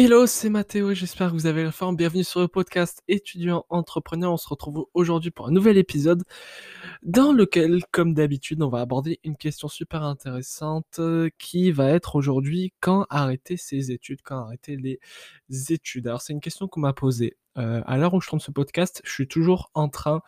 Hello, c'est Mathéo, j'espère que vous avez la forme. Bienvenue sur le podcast étudiant entrepreneur. On se retrouve aujourd'hui pour un nouvel épisode dans lequel, comme d'habitude, on va aborder une question super intéressante euh, qui va être aujourd'hui quand arrêter ses études, quand arrêter les études. Alors c'est une question qu'on m'a posée euh, à l'heure où je tourne ce podcast, je suis toujours en train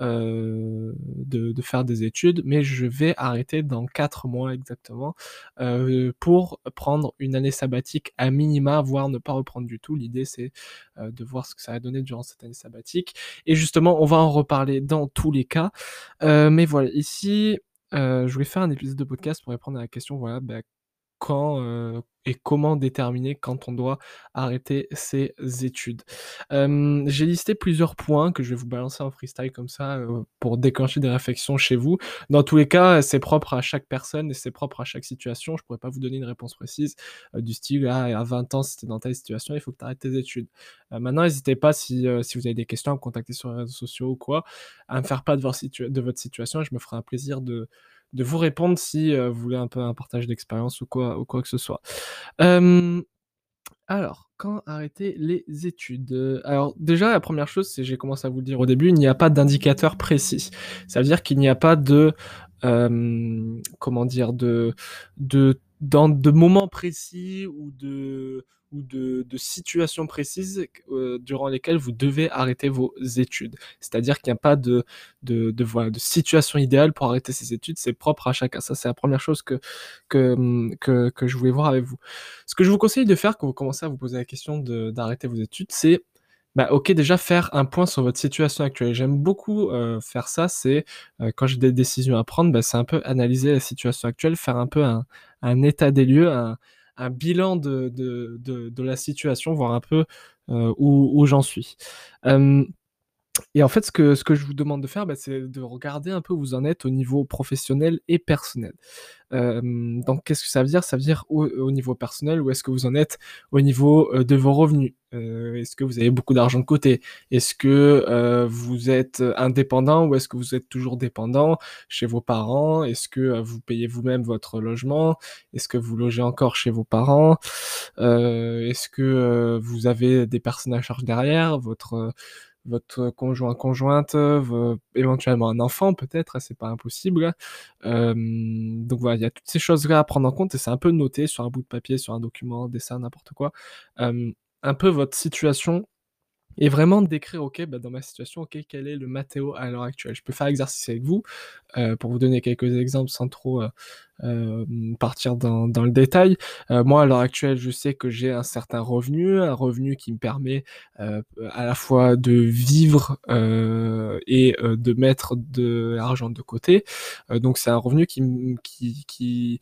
euh, de, faire des études, mais je vais arrêter dans 4 mois exactement euh, pour prendre une année sabbatique à minima, voire ne pas reprendre du tout. L'idée c'est de voir ce que ça va donner durant cette année sabbatique. Et justement, on va en reparler dans tous les cas. mais voilà, ici, je vais faire un épisode de podcast pour répondre à la question, voilà, bah, quand et comment déterminer quand on doit arrêter ses études. j'ai listé plusieurs points que je vais vous balancer en freestyle comme ça pour déclencher des réflexions chez vous. Dans tous les cas, c'est propre à chaque personne et c'est propre à chaque situation. Je pourrais pas vous donner une réponse précise du style ah, à 20 ans, si tu es dans telle situation, il faut que tu arrêtes tes études. maintenant, n'hésitez pas si, si vous avez des questions à me contacter sur les réseaux sociaux ou quoi, à me faire pas de, de votre situation et je me ferai un plaisir de de vous répondre si euh, vous voulez un peu un partage d'expérience ou quoi, ou quoi que ce soit. alors, quand arrêter les études? Alors déjà, la première chose, c'est, j'ai commencé à vous le dire au début, il n'y a pas d'indicateur précis. Ça veut dire qu'il n'y a pas de, comment dire, de, de, dans de moments précis ou de ou de, situations précises euh, durant lesquelles vous devez arrêter vos études. C'est-à-dire qu'il n'y a pas de, de, de, de situation idéale pour arrêter ses études, c'est propre à chacun. Ça, c'est la première chose que, que, que, je voulais voir avec vous. Ce que je vous conseille de faire quand vous commencez à vous poser la question d'arrêter vos études, c'est bah, ok, déjà faire un point sur votre situation actuelle. J'aime beaucoup euh, faire ça, c'est euh, quand j'ai des décisions à prendre, bah, c'est un peu analyser la situation actuelle, faire un peu un, un état des lieux, un, bilan de, la situation, voir un peu euh, où, où j'en suis. Et en fait, ce que, ce que je vous demande de faire, bah, c'est de regarder un peu où vous en êtes au niveau professionnel et personnel. Donc, qu'est-ce que ça veut dire? Ça veut dire au, niveau personnel, où est-ce que vous en êtes au niveau de vos revenus? Est-ce que vous avez beaucoup d'argent de côté? Est-ce que vous êtes indépendant ou est-ce que vous êtes toujours dépendant chez vos parents? Est-ce que vous payez vous-même votre logement? Est-ce que vous logez encore chez vos parents? Est-ce que vous avez des personnes à charge derrière? Votre votre conjoint conjointe, éventuellement un enfant peut-être, c'est pas impossible. donc voilà, il y a toutes ces choses-là à prendre en compte et c'est un peu noté sur un bout de papier, sur un document, dessin, n'importe quoi. un peu votre situation et vraiment décrire, ok, bah, dans ma situation, ok, quel est le Mathéo à l'heure actuelle. Je peux faire l'exercice avec vous euh, pour vous donner quelques exemples sans trop euh, euh, partir dans, le détail. moi, à l'heure actuelle, je sais que j'ai un certain revenu, un revenu qui me permet à la fois de vivre et de mettre de l'argent de côté. donc, c'est un revenu qui, qui,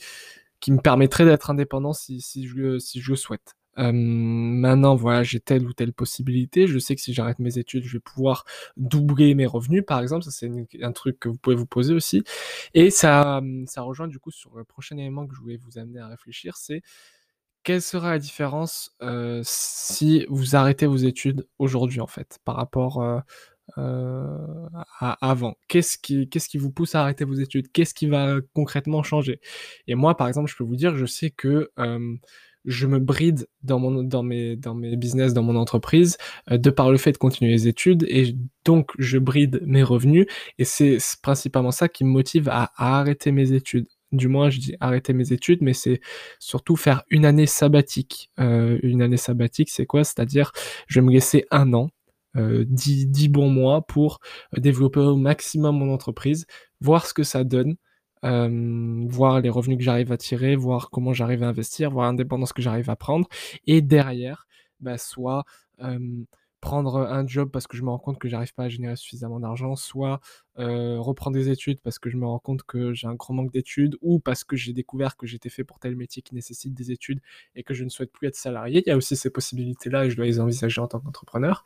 qui, me permettrait d'être indépendant si, je, si je le souhaite maintenant, voilà, j'ai telle ou telle possibilité. Je sais que si j'arrête mes études, je vais pouvoir doubler mes revenus, par exemple. Ça, c'est un truc que vous pouvez vous poser aussi. Et ça, ça rejoint du coup sur le prochain élément que je voulais vous amener à réfléchir, c'est quelle sera la différence si vous arrêtez vos études aujourd'hui, en fait, par rapport à avant? Qu'est-ce qui, qu'est-ce qui vous pousse à arrêter vos études? Qu'est-ce qui va concrètement changer? Et moi, par exemple, je peux vous dire, je sais que je me bride dans, mon, dans, mes, dans mes business, dans mon entreprise, euh, de par le fait de continuer les études, et donc je bride mes revenus, et c'est principalement ça qui me motive à, arrêter mes études. Du moins, je dis arrêter mes études, mais c'est surtout faire une année sabbatique. Euh, une année sabbatique, c'est quoi? C'est-à-dire, je vais me laisser un an, euh, dix 10 bons mois pour développer au maximum mon entreprise, voir ce que ça donne, voir les revenus que j'arrive à tirer, voir comment j'arrive à investir, voir l'indépendance que j'arrive à prendre. Et derrière, bah, soit prendre un job parce que je me rends compte que j'arrive pas à générer suffisamment d'argent, soit reprendre des études parce que je me rends compte que j'ai un grand manque d'études, ou parce que j'ai découvert que j'étais fait pour tel métier qui nécessite des études et que je ne souhaite plus être salarié. Il y a aussi ces possibilités-là et je dois les envisager en tant qu'entrepreneur.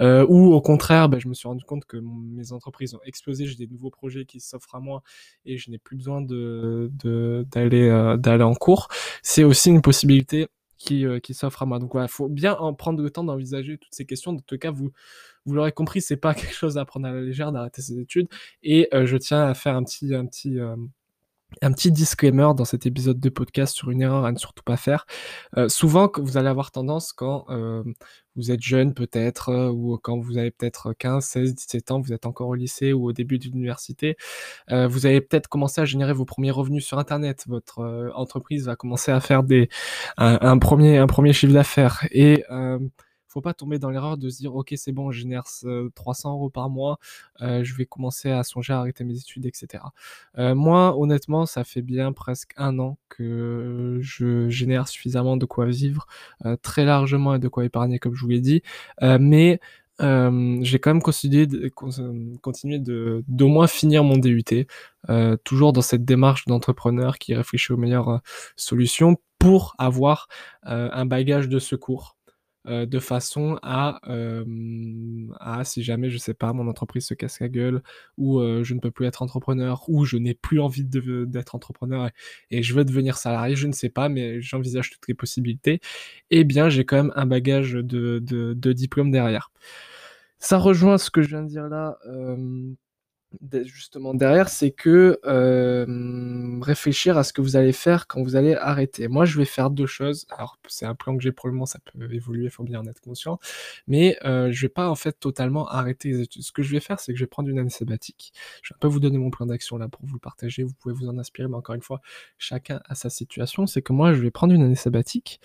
ou au contraire, bah, je me suis rendu compte que mes entreprises ont explosé, j'ai des nouveaux projets qui s'offrent à moi et je n'ai plus besoin de d'aller d'aller en cours. C'est aussi une possibilité qui, euh, qui s'offre à moi. Donc voilà, il faut bien en prendre le temps d'envisager toutes ces questions. En tout cas, vous, vous l'aurez compris, c'est pas quelque chose à prendre à la légère d'arrêter ses études. Et euh, je tiens à faire un petit, un petit, euh, Un petit disclaimer dans cet épisode de podcast sur une erreur à ne surtout pas faire. Euh, souvent, vous allez avoir tendance quand euh, vous êtes jeune peut-être, euh, ou quand vous avez peut-être 15, 16, 17 ans, vous êtes encore au lycée ou au début de l'université, vous allez peut-être commencer à générer vos premiers revenus sur Internet. Votre entreprise va commencer à faire des, un, premier, un premier chiffre d'affaires. Et faut pas tomber dans l'erreur de se dire ok c'est bon je génère 300 euros par mois euh, je vais commencer à songer à arrêter mes études etc euh, moi honnêtement ça fait bien presque un an que je génère suffisamment de quoi vivre euh, très largement et de quoi épargner comme je vous l'ai dit. Mais j'ai quand même continué de, continuer de d'au moins finir mon DUT, toujours dans cette démarche d'entrepreneur qui réfléchit aux meilleures solutions pour avoir un bagage de secours euh, de façon à, à, si jamais, je sais pas, mon entreprise se casse la gueule, ou euh, je ne peux plus être entrepreneur, ou je n'ai plus envie d'être entrepreneur et, je veux devenir salarié, je ne sais pas, mais j'envisage toutes les possibilités, eh bien, j'ai quand même un bagage de, de, de diplôme derrière. Ça rejoint ce que je viens de dire là justement derrière, c'est que réfléchir à ce que vous allez faire quand vous allez arrêter. Moi, je vais faire deux choses. Alors, c'est un plan que j'ai pour le moment, ça peut évoluer, il faut bien en être conscient. Mais euh, je vais pas en fait totalement arrêter les études. Ce que je vais faire, c'est que je vais prendre une année sabbatique. Je vais pas vous donner mon plan d'action là pour vous le partager. Vous pouvez vous en inspirer, mais encore une fois, chacun a sa situation. C'est que moi, je vais prendre une année sabbatique.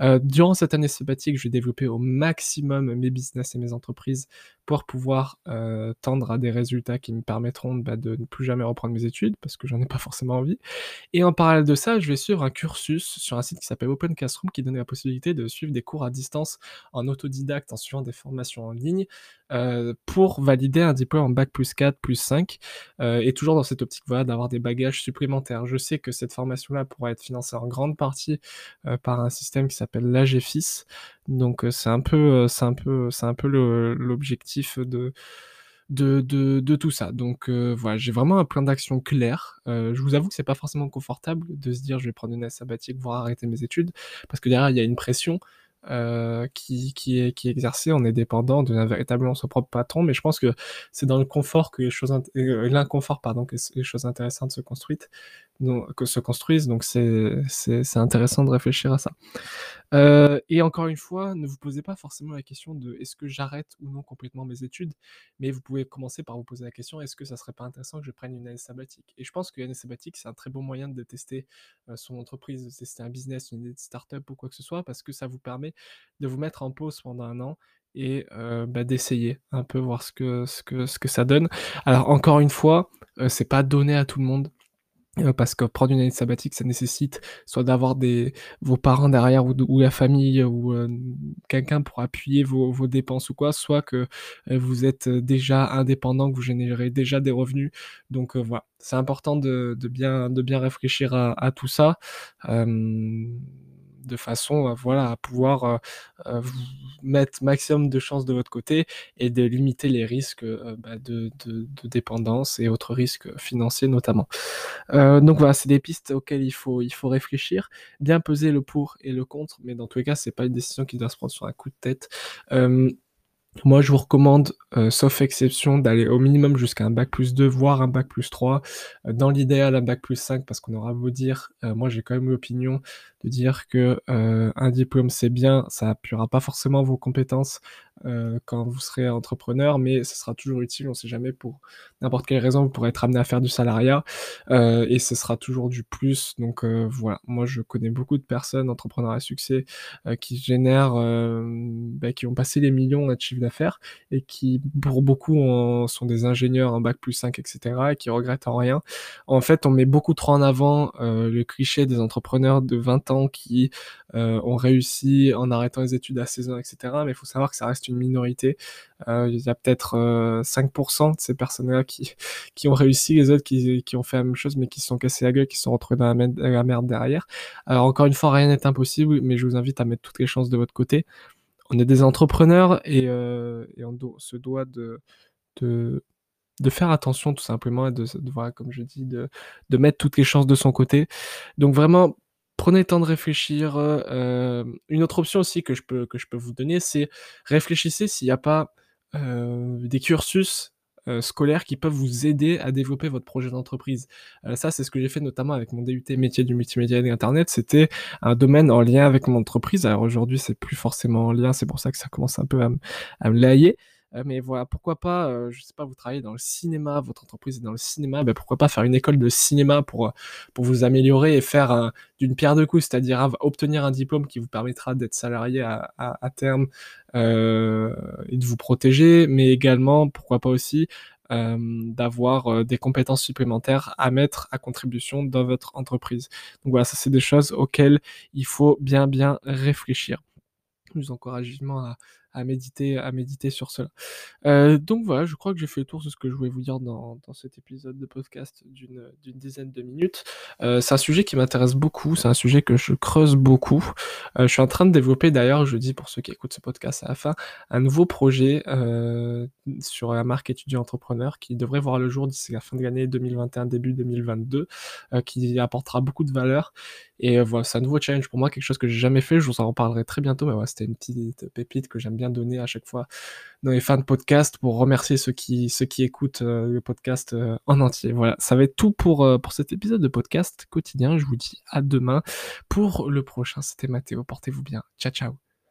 Euh, durant cette année sabbatique, je vais développer au maximum mes business et mes entreprises pour pouvoir euh, tendre à des résultats qui me permettront bah, de ne plus jamais reprendre mes études parce que j'en ai pas forcément envie. Et en parallèle de ça, je vais suivre un cursus sur un site qui s'appelle Open Classroom qui donne la possibilité de suivre des cours à distance en autodidacte en suivant des formations en ligne euh, pour valider un diplôme en bac plus 4, plus 5 euh, et toujours dans cette optique voilà, d'avoir des bagages supplémentaires. Je sais que cette formation-là pourra être financée en grande partie par un système qui s'appelle l'AGFIS, donc c'est un peu, peu, c'est un peu l'objectif de, tout ça. Donc voilà, j'ai vraiment un plan d'action clair. je vous avoue que c'est pas forcément confortable de se dire je vais prendre une année sabbatique, voire arrêter mes études, parce que derrière il y a une pression. Euh, qui, est, est exercé, on est dépendant de véritablement son propre patron, mais je pense que c'est dans le confort que les choses, l'inconfort, pardon, que les choses intéressantes se construisent, donc, que se construisent, donc c'est intéressant de réfléchir à ça. Euh, et encore une fois, ne vous posez pas forcément la question de est-ce que j'arrête ou non complètement mes études, mais vous pouvez commencer par vous poser la question est-ce que ça serait pas intéressant que je prenne une année sabbatique? Et je pense que l'année sabbatique, c'est un très bon moyen de tester euh, son entreprise, de tester un business, une idée de start-up ou quoi que ce soit, parce que ça vous permet de vous mettre en pause pendant un an et euh, bah, d'essayer un peu voir ce que, ce, que, ce que ça donne. Alors encore une fois, c'est pas donné à tout le monde. Euh, parce que prendre une année sabbatique, ça nécessite soit d'avoir des vos parents derrière ou, ou la famille ou euh, quelqu'un pour appuyer vos, vos, dépenses ou quoi, soit que euh, vous êtes déjà indépendant, que vous générez déjà des revenus. Donc voilà, c'est important de, de, bien de bien réfléchir à, à tout ça de façon à, pouvoir euh, euh, mettre maximum de chances de votre côté et de limiter les risques euh, bah, de, dépendance et autres risques financiers notamment. donc voilà, c'est des pistes auxquelles il faut, réfléchir, bien peser le pour et le contre, mais dans tous les cas, c'est pas une décision qui doit se prendre sur un coup de tête. Moi, je vous recommande, euh, sauf exception, d'aller au minimum jusqu'à un bac plus 2, voire un bac plus 3. Euh, dans l'idéal, un bac plus 5, parce qu'on aura beau dire, euh, moi j'ai quand même l'opinion de dire que un diplôme c'est bien, ça appuiera pas forcément vos compétences quand vous serez entrepreneur, mais ce sera toujours utile, on sait jamais, pour n'importe quelle raison, vous pourrez être amené à faire du salariat, et ce sera toujours du plus. Donc voilà, moi je connais beaucoup de personnes, entrepreneurs à succès, qui génèrent, bah, qui ont passé les millions de chiffre d'affaires et qui, pour beaucoup, sont des ingénieurs en bac plus 5, etc., et qui regrettent en rien. En fait, on met beaucoup trop en avant euh, le cliché des entrepreneurs de 20 ans qui euh, ont réussi en arrêtant les études à 16 ans, etc., mais il faut savoir que ça reste une minorité. Euh, il y a peut-être 5% de ces personnes-là qui, qui ont réussi, les autres qui, qui ont fait la même chose, mais qui se sont cassés la gueule, qui se sont retrouvés dans la merde derrière. Alors encore une fois, rien n'est impossible, mais je vous invite à mettre toutes les chances de votre côté on est des entrepreneurs et, euh, on se doit de, de, faire attention tout simplement et de, voir, comme je dis, de, mettre toutes les chances de son côté. Donc vraiment, prenez le temps de réfléchir. Euh, une autre option aussi que je peux, vous donner, c'est réfléchissez s'il n'y a pas euh, des cursus scolaires qui peuvent vous aider à développer votre projet d'entreprise. ça, c'est ce que j'ai fait notamment avec mon DUT métier du multimédia et de. C'était un domaine en lien avec mon entreprise. Alors aujourd'hui, c'est plus forcément en lien, c'est pour ça que ça commence un peu à me lailler. Euh, mais voilà, pourquoi pas, euh, je sais pas, vous travaillez dans le cinéma, votre entreprise est dans le cinéma, ben pourquoi pas faire une école de cinéma pour, euh, pour vous améliorer et faire d'une pierre deux coups, c'est-à-dire obtenir un diplôme qui vous permettra d'être salarié à, terme et de vous protéger, mais également, pourquoi pas aussi, d'avoir des compétences supplémentaires à mettre à contribution dans votre entreprise. Donc voilà, ça c'est des choses auxquelles il faut bien bien réfléchir. Je vous encourage vivement à, à méditer, à méditer sur cela. Euh, donc voilà, je crois que j'ai fait le tour de ce que je voulais vous dire dans, cet épisode de podcast d'une dizaine de minutes. Euh, c'est un sujet qui m'intéresse beaucoup, c'est un sujet que je creuse beaucoup. Euh, je suis en train de développer d'ailleurs, je dis pour ceux qui écoutent ce podcast à la fin, un nouveau projet sur la marque étudiant entrepreneur qui devrait voir le jour d'ici la fin de l'année 2021, début 2022, euh, qui apportera beaucoup de valeur. Et voilà, c'est un nouveau challenge pour moi, quelque chose que j'ai jamais fait. Je vous en reparlerai très bientôt, mais voilà, c'était une petite pépite que j'aime bien donner à chaque fois dans les fins de podcast pour remercier ceux qui, ceux qui écoutent euh, le podcast euh, en entier. Voilà, ça va être tout pour, euh, pour cet épisode de podcast quotidien. Je vous dis à demain pour le prochain. C'était Mathéo. Portez-vous bien. Ciao, ciao.